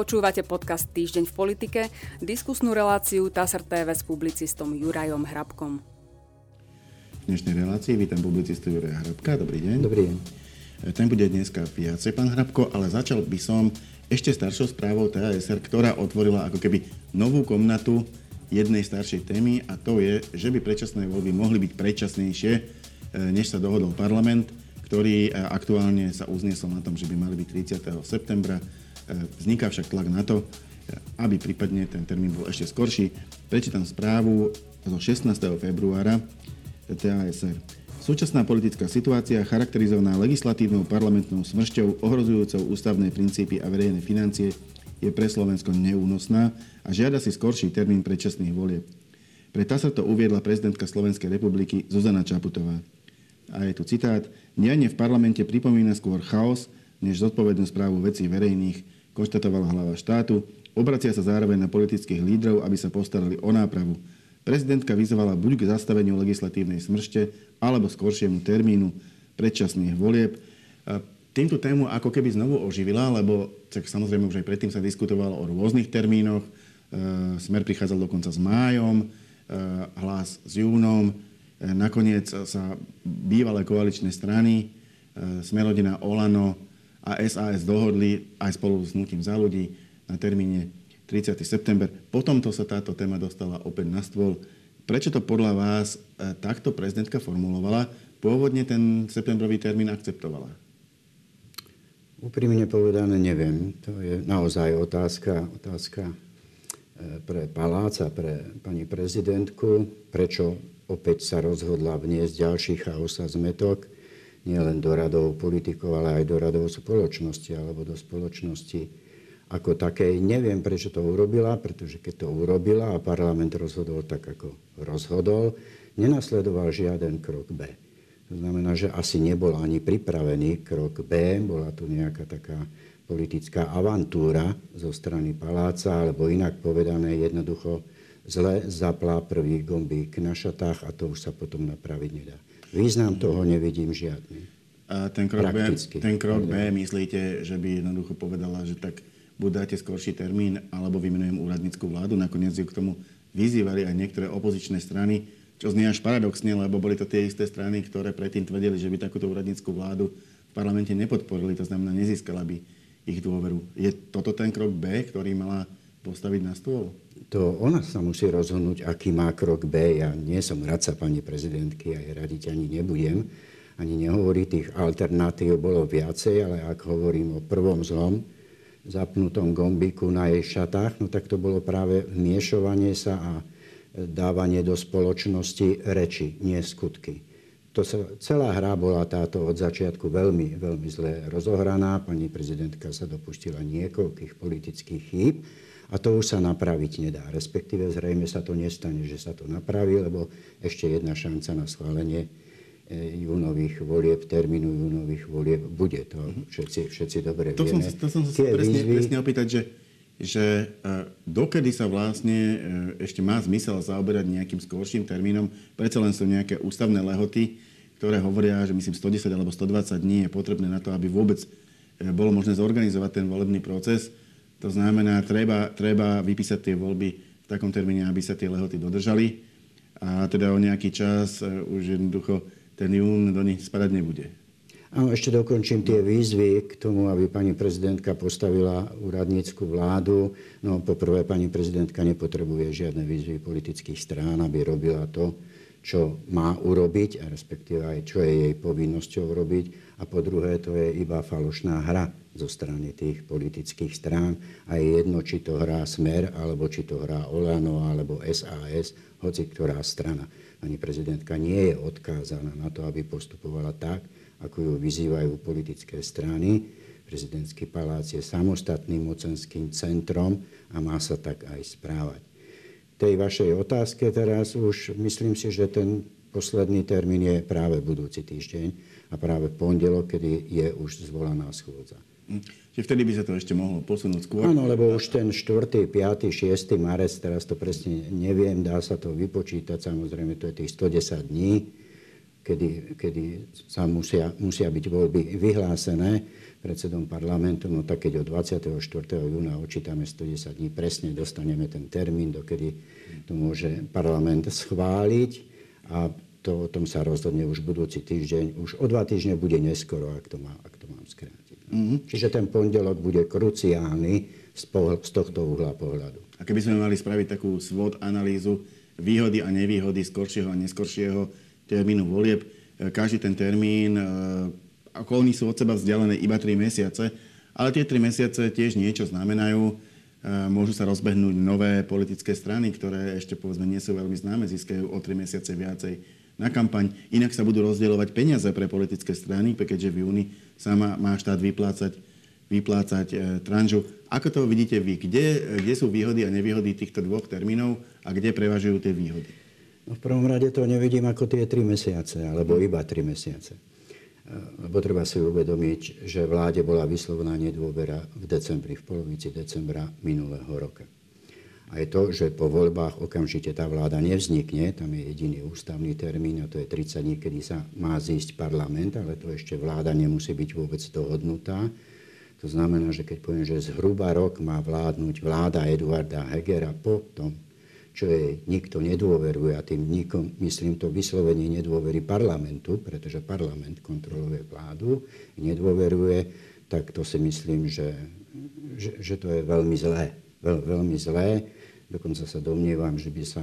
Počúvate podcast Týždeň v politike, diskusnú reláciu TASR TV s publicistom Jurajom Hrabkom. V dnešnej relácii vítam publicistu Juraja Hrabka. Dobrý deň. Dobrý deň. E, ten bude dneska viacej, pán Hrabko, ale začal by som ešte staršou správou TASR, ktorá otvorila ako keby novú komnatu jednej staršej témy a to je, že by predčasné voľby mohli byť predčasnejšie, e, než sa dohodol parlament, ktorý e, aktuálne sa uzniesol na tom, že by mali byť 30. septembra vzniká však tlak na to, aby prípadne ten termín bol ešte skorší. Prečítam správu zo 16. februára TASR. Súčasná politická situácia, charakterizovaná legislatívnou parlamentnou smršťou, ohrozujúcou ústavné princípy a verejné financie, je pre Slovensko neúnosná a žiada si skorší termín predčasných volieb. Pre TASR to uviedla prezidentka Slovenskej republiky Zuzana Čaputová. A je tu citát. Dianie v parlamente pripomína skôr chaos, než zodpovednú správu vecí verejných, konštatovala hlava štátu. Obracia sa zároveň na politických lídrov, aby sa postarali o nápravu. Prezidentka vyzvala buď k zastaveniu legislatívnej smršte, alebo skoršiemu termínu predčasných volieb. Týmto tému ako keby znovu oživila, lebo tak samozrejme už aj predtým sa diskutovalo o rôznych termínoch. E, Smer prichádzal dokonca s májom, e, hlas s júnom. E, nakoniec sa bývalé koaličné strany, Smerodina Olano, a SAS dohodli aj spolu s Nutím za ľudí na termíne 30. september. Potom to sa táto téma dostala opäť na stôl. Prečo to podľa vás e, takto prezidentka formulovala? Pôvodne ten septembrový termín akceptovala. Úprimne povedané neviem. To je naozaj otázka, otázka e, pre palác a pre pani prezidentku. Prečo opäť sa rozhodla vniesť ďalší chaos a zmetok? Nielen do radov politikov, ale aj do radov spoločnosti alebo do spoločnosti ako takej. Neviem, prečo to urobila, pretože keď to urobila a parlament rozhodol tak, ako rozhodol, nenasledoval žiaden krok B. To znamená, že asi nebol ani pripravený krok B, bola tu nejaká taká politická avantúra zo strany paláca, alebo inak povedané jednoducho zle zaplá prvý gombík na šatách a to už sa potom napraviť nedá. Význam toho nevidím žiadny. A ten krok, B, ten krok B, myslíte, že by jednoducho povedala, že tak buď dáte skorší termín, alebo vymenujem úradnickú vládu. Nakoniec ju k tomu vyzývali aj niektoré opozičné strany, čo znie až paradoxne, lebo boli to tie isté strany, ktoré predtým tvrdili, že by takúto úradnickú vládu v parlamente nepodporili, to znamená nezískala by ich dôveru. Je toto ten krok B, ktorý mala postaviť na stôl? To ona sa musí rozhodnúť, aký má krok B. Ja nie som radca pani prezidentky a jej radiť ani nebudem. Ani nehovorí, tých alternatív bolo viacej, ale ak hovorím o prvom zlom, zapnutom gombiku na jej šatách, no tak to bolo práve vmiešovanie sa a dávanie do spoločnosti reči, nie skutky. To sa, celá hra bola táto od začiatku veľmi, veľmi zle rozohraná. Pani prezidentka sa dopustila niekoľkých politických chýb a to už sa napraviť nedá. Respektíve zrejme sa to nestane, že sa to napraví, lebo ešte jedna šanca na schválenie e, júnových volieb, termínu júnových volieb bude. To mhm. všetci, všetci dobre to vieme. Som, to som sa presne, výzvy... presne opýtať, že, že e, dokedy sa vlastne e, ešte má zmysel zaoberať nejakým skorším termínom, predsa len sú nejaké ústavné lehoty, ktoré hovoria, že myslím 110 alebo 120 dní je potrebné na to, aby vôbec bolo možné zorganizovať ten volebný proces. To znamená, treba, treba vypísať tie voľby v takom termíne, aby sa tie lehoty dodržali a teda o nejaký čas e, už jednoducho ten jún do nich spadať nebude. Áno, ešte dokončím tie výzvy k tomu, aby pani prezidentka postavila úradnícku vládu. No, poprvé, pani prezidentka nepotrebuje žiadne výzvy politických strán, aby robila to, čo má urobiť, a respektíve aj čo je jej povinnosťou robiť. A po druhé, to je iba falošná hra zo strany tých politických strán. A je jedno, či to hrá Smer, alebo či to hrá Olano, alebo SAS, hoci ktorá strana. Pani prezidentka nie je odkázaná na to, aby postupovala tak, ako ju vyzývajú politické strany. Prezidentský palác je samostatným mocenským centrom a má sa tak aj správať tej vašej otázke teraz už myslím si, že ten posledný termín je práve budúci týždeň a práve pondelok, kedy je už zvolaná schôdza. Čiže vtedy by sa to ešte mohlo posunúť skôr? Áno, lebo už ten 4., 5., 6. marec, teraz to presne neviem, dá sa to vypočítať, samozrejme to je tých 110 dní. kedy, kedy sa musia, musia byť voľby vyhlásené predsedom parlamentu, no tak keď od 24. júna očítame 110 dní, presne dostaneme ten termín, dokedy to môže parlament schváliť a to o tom sa rozhodne už budúci týždeň. Už o dva týždne bude neskoro, ak to, má, ak to mám skrátiť. Mm-hmm. Čiže ten pondelok bude kruciálny z, pohľ, z tohto uhla pohľadu. A keby sme mali spraviť takú svod analýzu výhody a nevýhody skoršieho a neskoršieho termínu volieb, e, každý ten termín, e, ako oni sú od seba vzdialené iba 3 mesiace, ale tie 3 mesiace tiež niečo znamenajú. E, môžu sa rozbehnúť nové politické strany, ktoré ešte povedzme nie sú veľmi známe, získajú o 3 mesiace viacej na kampaň. Inak sa budú rozdielovať peniaze pre politické strany, keďže v júni sa má, štát vyplácať, vyplácať e, tranžu. Ako to vidíte vy? Kde, kde sú výhody a nevýhody týchto dvoch termínov a kde prevažujú tie výhody? No v prvom rade to nevidím ako tie tri mesiace, alebo iba tri mesiace. E, lebo treba si uvedomiť, že vláde bola vyslovená nedôvera v decembri, v polovici decembra minulého roka aj to, že po voľbách okamžite tá vláda nevznikne, tam je jediný ústavný termín a to je 30 dní, kedy sa má zísť parlament, ale to ešte vláda nemusí byť vôbec dohodnutá. To znamená, že keď poviem, že zhruba rok má vládnuť vláda Eduarda Hegera po tom, čo jej nikto nedôveruje a tým nikom, myslím to vyslovenie nedôvery parlamentu, pretože parlament kontroluje vládu, nedôveruje, tak to si myslím, že, že, že to je veľmi zlé. Veľ, veľmi zlé Dokonca sa domnievam, že by, sa,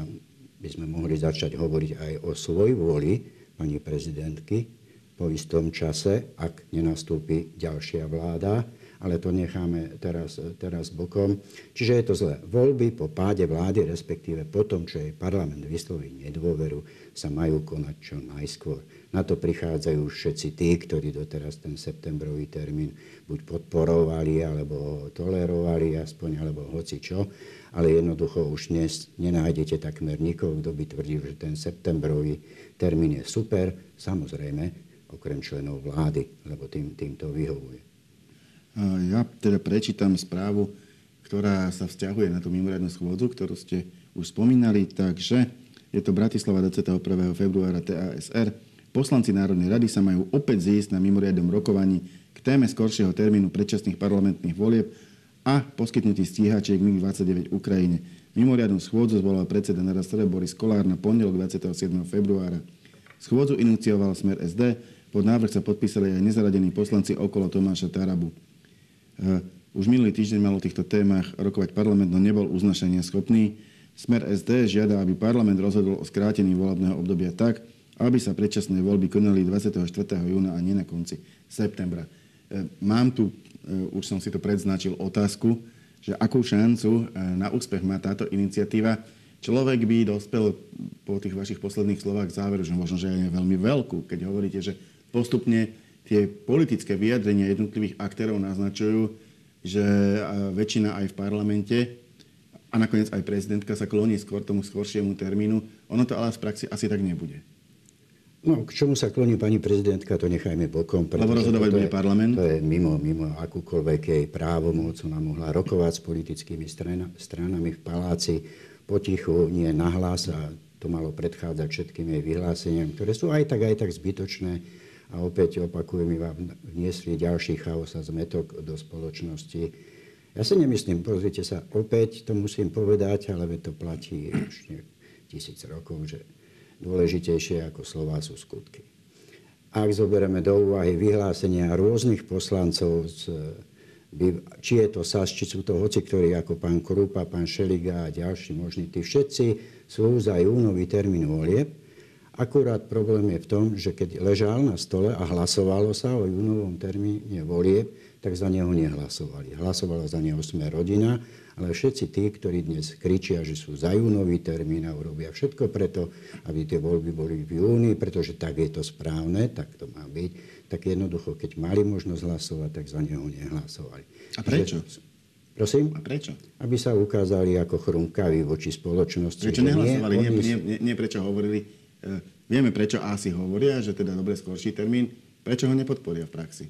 by sme mohli začať hovoriť aj o svoj vôli pani prezidentky po istom čase, ak nenastúpi ďalšia vláda, ale to necháme teraz, teraz bokom. Čiže je to zlé. Voľby po páde vlády, respektíve po tom, čo jej parlament vysloví nedôveru, sa majú konať čo najskôr. Na to prichádzajú všetci tí, ktorí doteraz ten septembrový termín buď podporovali, alebo tolerovali aspoň, alebo hoci čo ale jednoducho už dnes nenájdete takmer nikoho, kto by tvrdil, že ten septembrový termín je super, samozrejme, okrem členov vlády, lebo tým, tým to vyhovuje. Ja teda prečítam správu, ktorá sa vzťahuje na tú mimoriadnu schôdzu, ktorú ste už spomínali, takže je to Bratislava 21. februára TASR. Poslanci Národnej rady sa majú opäť zísť na mimoriadnom rokovaní k téme skoršieho termínu predčasných parlamentných volieb a poskytnutí stíhačiek MiG-29 Ukrajine. Mimoriadnu schôdzu zvolal predseda NRSR Boris Kolár na pondelok 27. februára. Schôdzu inicioval smer SD, pod návrh sa podpísali aj nezaradení poslanci okolo Tomáša Tarabu. Už minulý týždeň mal o týchto témach rokovať parlament, no nebol uznašania schopný. Smer SD žiada, aby parlament rozhodol o skrátení volebného obdobia tak, aby sa predčasné voľby konali 24. júna a nie na konci septembra. Eh, mám tu Eh, už som si to predznačil, otázku, že akú šancu eh, na úspech má táto iniciatíva. Človek by dospel po tých vašich posledných slovách záveru, že možno, že je veľmi veľkú, keď hovoríte, že postupne tie politické vyjadrenia jednotlivých aktérov naznačujú, že väčšina aj v parlamente a nakoniec aj prezidentka sa kloní skôr tomu skôršiemu termínu. Ono to ale v praxi asi tak nebude. No, k čomu sa kloní pani prezidentka, to nechajme bokom. Lebo rozhodovať bude parlament? To je mimo, mimo akúkoľvek jej právomoc. Ona mohla rokovať s politickými strana, stranami v paláci potichu, nie nahlas a to malo predchádzať všetkým jej vyhláseniam, ktoré sú aj tak, aj tak zbytočné. A opäť opakujem, vám vniesli ďalší chaos a zmetok do spoločnosti. Ja si nemyslím, pozrite sa, opäť to musím povedať, ale to platí už tisíc rokov, že dôležitejšie ako slova sú skutky. Ak zoberieme do úvahy vyhlásenia rôznych poslancov, z, či je to SAS, či sú to hoci ktorí ako pán Krupa, pán Šeliga a ďalší možní, tí všetci sú za júnový termín volieb. Akurát problém je v tom, že keď ležal na stole a hlasovalo sa o júnovom termíne volieb, tak za neho nehlasovali. Hlasovala za neho sme rodina ale všetci tí, ktorí dnes kričia, že sú za júnový termín a urobia všetko preto, aby tie voľby boli v júni, pretože tak je to správne, tak to má byť, tak jednoducho, keď mali možnosť hlasovať, tak za neho nehlasovali. A prečo? Že, Prosím? A prečo? Aby sa ukázali ako chrumkaví voči spoločnosti. Prečo nehlasovali? Nie, nie, nie, nie prečo hovorili. Uh, vieme, prečo asi hovoria, že teda dobre skorší termín. Prečo ho nepodporia v praxi?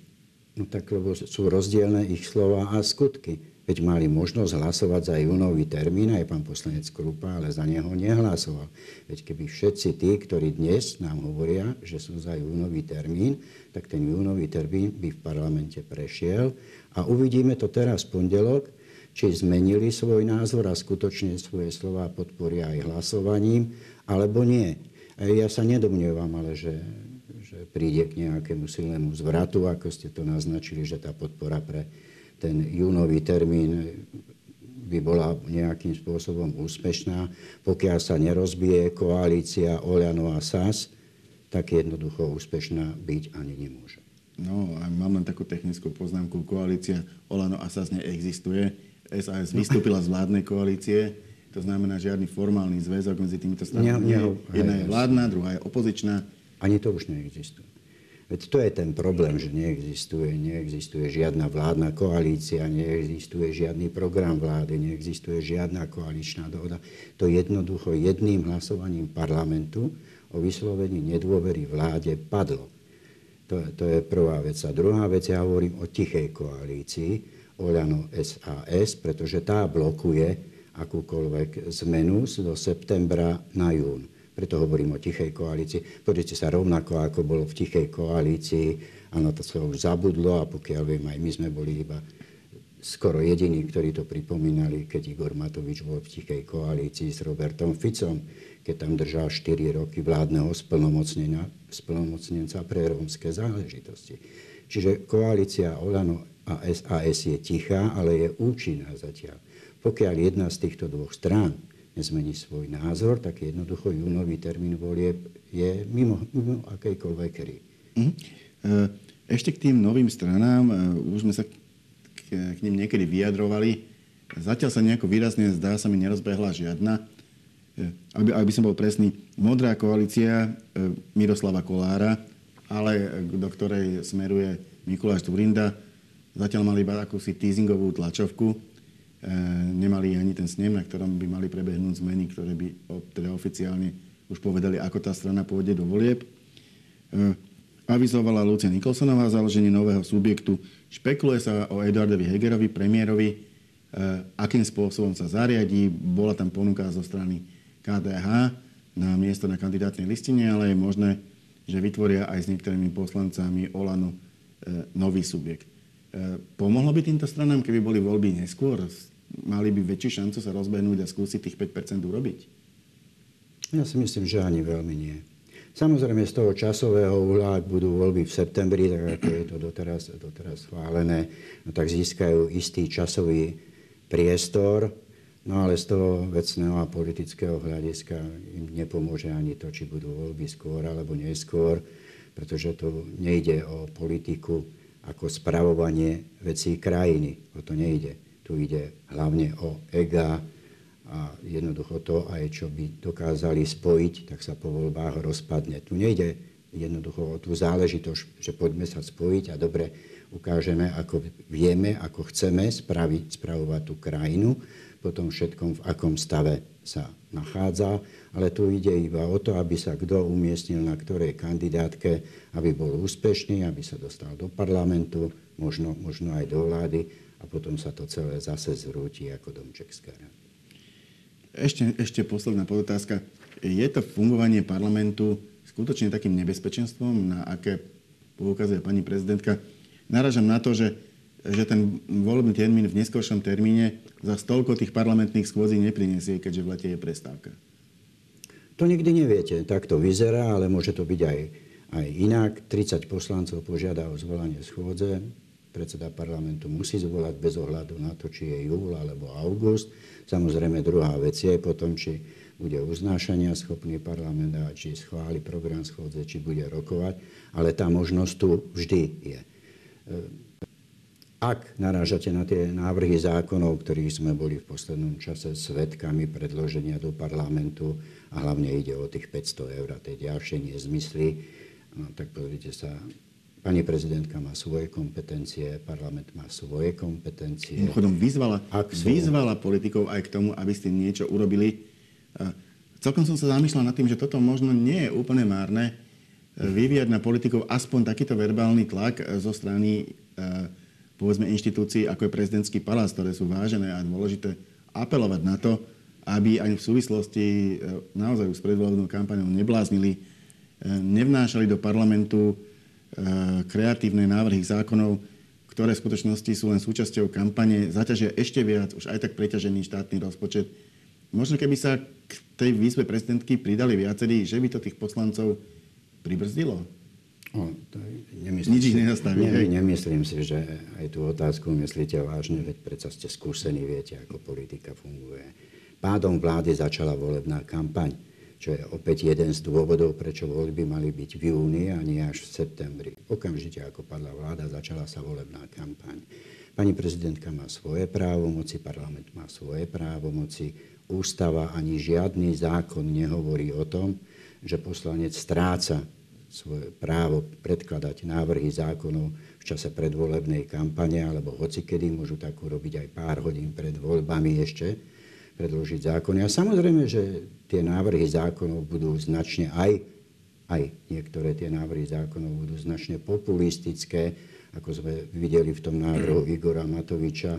No tak, lebo sú rozdielne ich slova a skutky. Veď mali možnosť hlasovať za júnový termín, aj pán poslanec Krupa, ale za neho nehlasoval. Veď keby všetci tí, ktorí dnes nám hovoria, že sú za júnový termín, tak ten júnový termín by v parlamente prešiel. A uvidíme to teraz v pondelok, či zmenili svoj názor a skutočne svoje slova podporia aj hlasovaním, alebo nie. Ja sa nedomnievam, ale že, že príde k nejakému silnému zvratu, ako ste to naznačili, že tá podpora pre ten júnový termín by bola nejakým spôsobom úspešná. Pokiaľ sa nerozbije koalícia Oľano a SAS, tak jednoducho úspešná byť ani nemôže. No, a mám len takú technickú poznámku. Koalícia Olano a SAS neexistuje. SAS vystúpila z vládnej koalície. To znamená žiadny formálny zväzok medzi týmito stranami. Jedna je vládna, druhá je opozičná. Ani to už neexistuje. Veď to je ten problém, že neexistuje, neexistuje žiadna vládna koalícia, neexistuje žiadny program vlády, neexistuje žiadna koaličná dohoda. To jednoducho jedným hlasovaním parlamentu o vyslovení nedôvery vláde padlo. To, to je prvá vec. A druhá vec, ja hovorím o tichej koalícii, Oľano SAS, pretože tá blokuje akúkoľvek zmenu do septembra na jún. Preto hovorím o tichej koalícii. Pozrite sa rovnako, ako bolo v tichej koalícii. Áno, to sa už zabudlo a pokiaľ viem, aj my sme boli iba skoro jediní, ktorí to pripomínali, keď Igor Matovič bol v tichej koalícii s Robertom Ficom, keď tam držal 4 roky vládneho splnomocnenca pre rómske záležitosti. Čiže koalícia Olano a SAS je tichá, ale je účinná zatiaľ. Pokiaľ jedna z týchto dvoch strán nezmení svoj názor, tak jednoducho júnový termín volieb je mimo, mimo akejkoľvek hry. Mhm. E, ešte k tým novým stranám, e, už sme sa k, k ním niekedy vyjadrovali. Zatiaľ sa nejako výrazne zdá sa mi nerozbehla žiadna. E, aby, aby som bol presný, modrá koalícia Miroslava Kolára, ale do ktorej smeruje Mikuláš Turinda, zatiaľ mali iba akúsi teasingovú tlačovku, nemali ani ten snem, na ktorom by mali prebehnúť zmeny, ktoré by teda oficiálne už povedali, ako tá strana pôjde do volieb. E, avizovala Lucia Nikolsonová založenie nového subjektu. Špekuluje sa o Eduardovi Hegerovi, premiérovi, e, akým spôsobom sa zariadí. Bola tam ponuka zo strany KDH na miesto na kandidátnej listine, ale je možné, že vytvoria aj s niektorými poslancami Olano nový subjekt. Pomohlo by týmto stranám, keby boli voľby neskôr? Mali by väčšiu šancu sa rozbehnúť a skúsiť tých 5 urobiť? Ja si myslím, že ani veľmi nie. Samozrejme z toho časového uhla, ak budú voľby v septembri, tak ako je to doteraz, doteraz schválené, no tak získajú istý časový priestor, no ale z toho vecného a politického hľadiska im nepomôže ani to, či budú voľby skôr alebo neskôr, pretože to nejde o politiku ako spravovanie vecí krajiny. O to nejde. Tu ide hlavne o ega a jednoducho to aj, čo by dokázali spojiť, tak sa po voľbách rozpadne. Tu nejde jednoducho o tú záležitosť, že poďme sa spojiť a dobre ukážeme, ako vieme, ako chceme spraviť, spravovať tú krajinu, potom všetkom, v akom stave sa nachádza, ale tu ide iba o to, aby sa kto umiestnil na ktorej kandidátke, aby bol úspešný, aby sa dostal do parlamentu, možno, možno aj do vlády a potom sa to celé zase zrúti ako domček z. Ešte, ešte posledná podotázka. Je to fungovanie parlamentu skutočne takým nebezpečenstvom, na aké poukazuje pani prezidentka? Naražam na to, že že ten volebný termín v neskôršom termíne za stolko tých parlamentných schôdzí neprinesie, keďže v lete je prestávka. To nikdy neviete. Tak to vyzerá, ale môže to byť aj, aj inak. 30 poslancov požiada o zvolanie schôdze. Predseda parlamentu musí zvolať bez ohľadu na to, či je júl alebo august. Samozrejme, druhá vec je potom, či bude uznášania schopný parlament a či schváli program schôdze, či bude rokovať. Ale tá možnosť tu vždy je ak narážate na tie návrhy zákonov, ktorých sme boli v poslednom čase svetkami predloženia do parlamentu, a hlavne ide o tých 500 eur a tie ďalšie nezmysly, no, tak pozrite sa, pani prezidentka má svoje kompetencie, parlament má svoje kompetencie. Mimochodom vyzvala, sú... vyzvala politikov aj k tomu, aby ste niečo urobili. Celkom som sa zamýšľal nad tým, že toto možno nie je úplne márne, vyvíjať na politikov aspoň takýto verbálny tlak zo strany povedzme inštitúcií, ako je prezidentský palác, ktoré sú vážené a dôležité, apelovať na to, aby ani v súvislosti e, naozaj s predvolebnou kampaňou nebláznili, e, nevnášali do parlamentu e, kreatívne návrhy zákonov, ktoré v skutočnosti sú len súčasťou kampane, zaťažia ešte viac už aj tak preťažený štátny rozpočet. Možno keby sa k tej výzve prezidentky pridali viacerí, že by to tých poslancov pribrzdilo. No, to nemyslím Nič ich nezastaví, ne? Nemyslím si, že aj tú otázku myslíte vážne, veď predsa ste skúsení, viete, ako politika funguje. Pádom vlády začala volebná kampaň, čo je opäť jeden z dôvodov, prečo voľby mali byť v júni a nie až v septembri. Okamžite, ako padla vláda, začala sa volebná kampaň. Pani prezidentka má svoje právomoci, parlament má svoje právomoci, ústava ani žiadny zákon nehovorí o tom, že poslanec stráca svoje právo predkladať návrhy zákonov v čase predvolebnej kampane, alebo hoci kedy môžu tak urobiť aj pár hodín pred voľbami ešte, predložiť zákony. A samozrejme, že tie návrhy zákonov budú značne aj, aj niektoré tie návrhy zákonov budú značne populistické, ako sme videli v tom návrhu Igora Matoviča,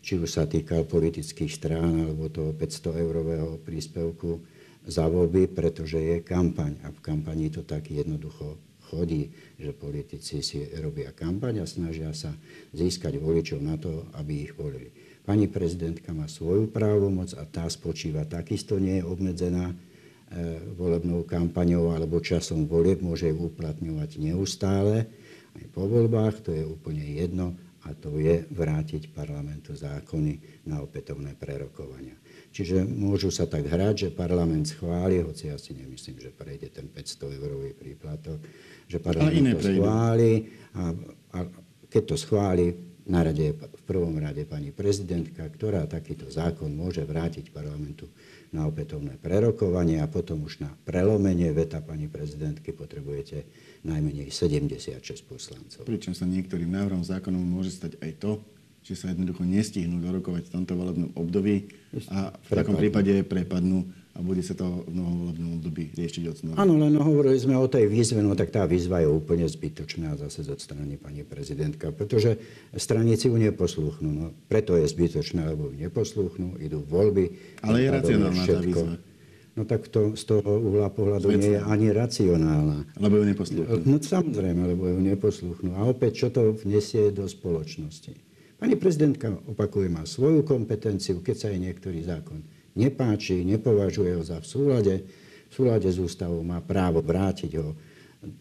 či už sa týka politických strán alebo toho 500 eurového príspevku za voľby, pretože je kampaň. A v kampani to tak jednoducho chodí, že politici si robia kampaň a snažia sa získať voličov na to, aby ich volili. Pani prezidentka má svoju právomoc a tá spočíva takisto, nie je obmedzená e, volebnou kampaňou alebo časom volieb, môže ju uplatňovať neustále. Aj po voľbách, to je úplne jedno, a to je vrátiť parlamentu zákony na opätovné prerokovania. Čiže môžu sa tak hrať, že parlament schváli, hoci ja si nemyslím, že prejde ten 500 eurový príplatok, že parlament to schváli a, a keď to schváli, na rade v prvom rade pani prezidentka, ktorá takýto zákon môže vrátiť parlamentu na opätovné prerokovanie a potom už na prelomenie veta pani prezidentky potrebujete najmenej 76 poslancov. Pričom sa niektorým návrhom zákonom môže stať aj to, že sa jednoducho nestihnú dorokovať v tomto volebnom období a v takom prípade prepadnú a bude sa to v novom volebnom období riešiť od znova. Áno, len hovorili sme o tej výzve, no tak tá výzva je úplne zbytočná zase zo strany pani prezidentka, pretože straníci ju neposlúchnú. No, preto je zbytočná, lebo ju neposlúchnú, idú voľby. Ale je racionálna tá výzva. No tak to z toho uhla pohľadu Zvecná. nie je ani racionálna. Lebo ju neposlúchnú. No samozrejme, lebo ju neposlúchnú. A opäť, čo to vnesie do spoločnosti? Pani prezidentka, opakuje, má svoju kompetenciu, keď sa jej niektorý zákon nepáči, nepovažuje ho za v súlade, v súlade s ústavou má právo vrátiť ho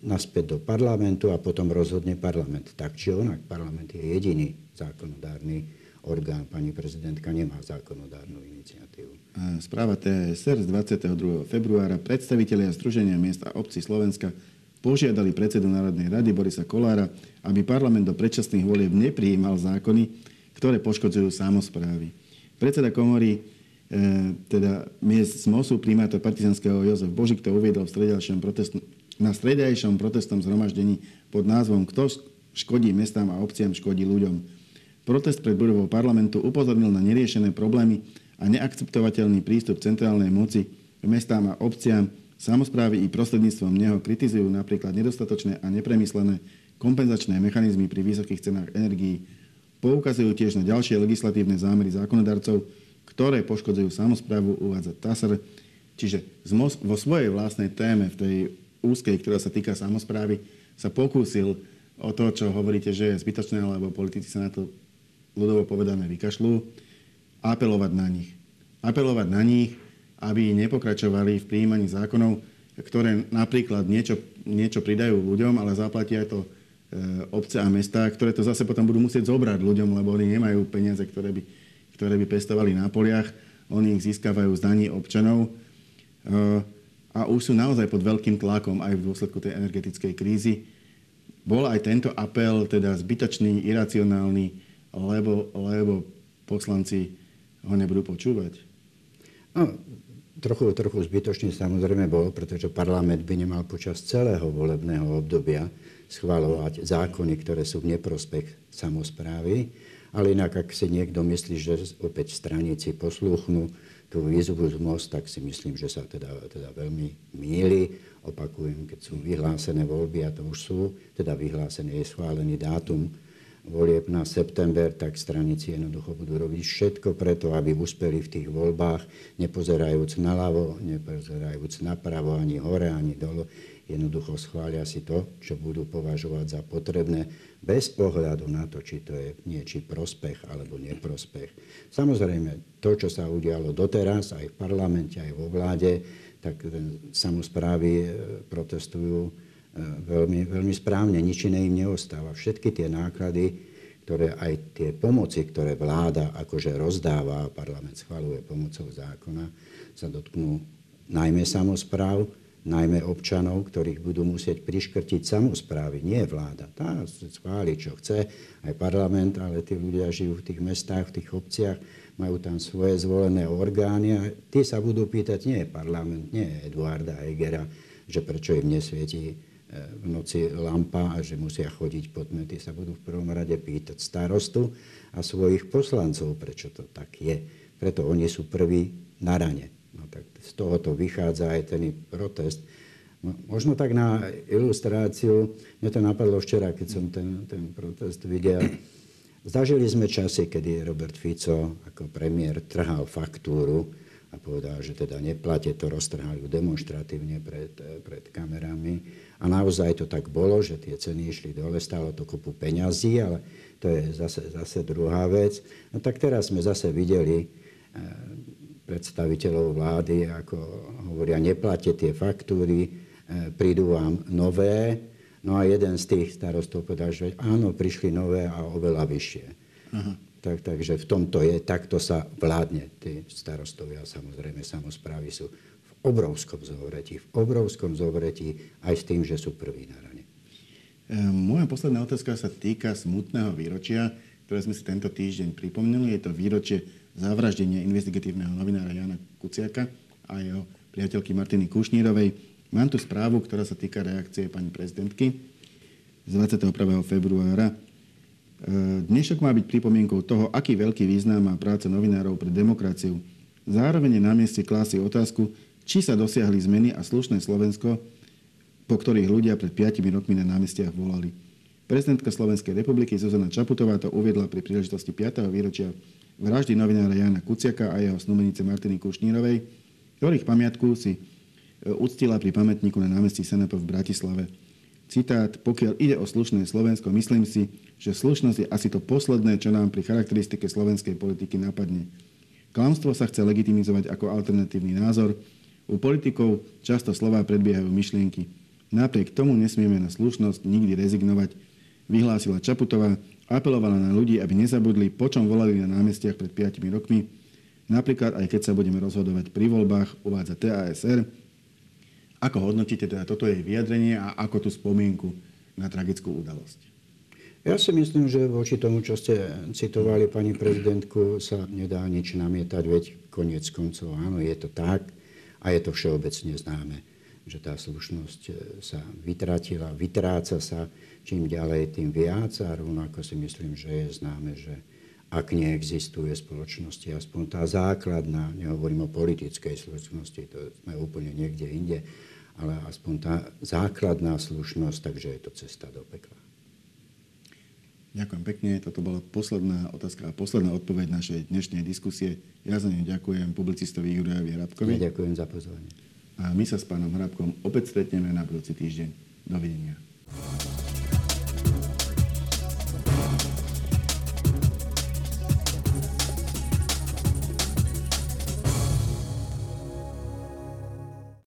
naspäť do parlamentu a potom rozhodne parlament. Tak či onak, parlament je jediný zákonodárny orgán. Pani prezidentka nemá zákonodárnu iniciatívu. Správa TSR z 22. februára predstavitelia Združenia miest a obcí Slovenska požiadali predsedu Národnej rady Borisa Kolára, aby parlament do predčasných volieb neprijímal zákony, ktoré poškodzujú samozprávy. Predseda komory E, teda miest z MOSu, primátor partizanského Jozef Božik to uviedol v stredajšom protestu, na stredajšom protestnom zhromaždení pod názvom Kto škodí mestám a obciam, škodí ľuďom. Protest pred budovou parlamentu upozornil na neriešené problémy a neakceptovateľný prístup centrálnej moci k mestám a obciam. Samozprávy i prostredníctvom neho kritizujú napríklad nedostatočné a nepremyslené kompenzačné mechanizmy pri vysokých cenách energií. Poukazujú tiež na ďalšie legislatívne zámery zákonodarcov, ktoré poškodzujú samozprávu, uvádza TASR. Čiže vo svojej vlastnej téme, v tej úzkej, ktorá sa týka samozprávy, sa pokúsil o to, čo hovoríte, že je zbytočné, lebo politici sa na to ľudovo povedané vykašľú, apelovať na nich. Apelovať na nich, aby nepokračovali v príjmaní zákonov, ktoré napríklad niečo, niečo pridajú ľuďom, ale zaplatia to e, obce a mesta, ktoré to zase potom budú musieť zobrať ľuďom, lebo oni nemajú peniaze, ktoré by ktoré by pestovali na poliach. Oni ich získavajú z daní občanov eh, a už sú naozaj pod veľkým tlakom aj v dôsledku tej energetickej krízy. Bol aj tento apel teda zbytočný, iracionálny, lebo, lebo poslanci ho nebudú počúvať? No, trochu, trochu zbytočný samozrejme bol, pretože parlament by nemal počas celého volebného obdobia schvalovať zákony, ktoré sú v neprospech samozprávy. Ale inak, ak si niekto myslí, že opäť straníci poslúchnú tú výzvu z most, tak si myslím, že sa teda, teda veľmi míli. Opakujem, keď sú vyhlásené voľby, a to už sú, teda vyhlásený je schválený dátum volieb na september, tak stranici jednoducho budú robiť všetko preto, aby uspeli v tých voľbách, nepozerajúc naľavo, nepozerajúc napravo, ani hore, ani dole. Jednoducho schvália si to, čo budú považovať za potrebné, bez ohľadu na to, či to je niečí prospech alebo neprospech. Samozrejme, to, čo sa udialo doteraz, aj v parlamente, aj vo vláde, tak samozprávy e, protestujú E, veľmi, veľmi správne, nič iné im neostáva. Všetky tie náklady, ktoré aj tie pomoci, ktoré vláda akože rozdáva a parlament schvaluje pomocou zákona, sa dotknú najmä samozpráv, najmä občanov, ktorých budú musieť priškrtiť samozprávy, nie vláda. Tá schváli, čo chce, aj parlament, ale tí ľudia žijú v tých mestách, v tých obciach, majú tam svoje zvolené orgány a tí sa budú pýtať, nie parlament, nie Eduarda Egera, že prečo im nesvietí v noci lampa a že musia chodiť po tme. Tí sa budú v prvom rade pýtať starostu a svojich poslancov, prečo to tak je. Preto oni sú prví na rane. No tak z tohoto vychádza aj ten protest. No, možno tak na ilustráciu, mne to napadlo včera, keď som ten, ten protest videl. Zažili sme časy, kedy Robert Fico ako premiér trhal faktúru a povedal, že teda neplatie, to roztrhali demonstratívne pred, pred kamerami. A naozaj to tak bolo, že tie ceny išli dole, stálo to kopu peňazí, ale to je zase, zase druhá vec. No tak teraz sme zase videli eh, predstaviteľov vlády, ako hovoria, neplatie tie faktúry, eh, prídu vám nové. No a jeden z tých starostov povedal, že áno, prišli nové a oveľa vyššie. Aha. Tak, takže v tomto je, takto sa vládne. Tí starostovia, samozrejme, samozprávy sú v obrovskom zovretí, v obrovskom zovretí aj s tým, že sú prví na rane. Ehm, moja posledná otázka sa týka smutného výročia, ktoré sme si tento týždeň pripomnuli. Je to výročie zavraždenia investigatívneho novinára Jana Kuciaka a jeho priateľky Martiny Kušnírovej. Mám tu správu, ktorá sa týka reakcie pani prezidentky z 21. februára Dnešok má byť pripomienkou toho, aký veľký význam má práca novinárov pre demokraciu. Zároveň je na mieste klásy otázku, či sa dosiahli zmeny a slušné Slovensko, po ktorých ľudia pred 5 rokmi na námestiach volali. Prezidentka Slovenskej republiky Zuzana Čaputová to uviedla pri príležitosti 5. výročia vraždy novinára Jana Kuciaka a jeho snúbenice Martiny Kušnírovej, ktorých pamiatku si e, uctila pri pamätníku na námestí Senepo v Bratislave. Citát, pokiaľ ide o slušné Slovensko, myslím si, že slušnosť je asi to posledné, čo nám pri charakteristike slovenskej politiky napadne. Klamstvo sa chce legitimizovať ako alternatívny názor. U politikov často slová predbiehajú myšlienky. Napriek tomu nesmieme na slušnosť nikdy rezignovať, vyhlásila Čaputová, apelovala na ľudí, aby nezabudli, po čom volali na námestiach pred 5 rokmi. Napríklad aj keď sa budeme rozhodovať pri voľbách, uvádza TASR, ako hodnotíte teda toto jej vyjadrenie a ako tú spomienku na tragickú udalosť? Ja si myslím, že voči tomu, čo ste citovali pani prezidentku, sa nedá nič namietať, veď koniec koncov, áno, je to tak a je to všeobecne známe, že tá slušnosť e, sa vytratila, vytráca sa čím ďalej, tým viac a rovnako si myslím, že je známe, že ak neexistuje v spoločnosti aspoň tá základná, nehovorím o politickej slušnosti, to sme úplne niekde inde, ale aspoň tá základná slušnosť, takže je to cesta do pekla. Ďakujem pekne. Toto bola posledná otázka a posledná odpoveď našej dnešnej diskusie. Ja za ňu ďakujem publicistovi Jurajovi Hrabkovi. Ja ďakujem za pozvanie. A my sa s pánom Hrabkom opäť stretneme na budúci týždeň. Dovidenia.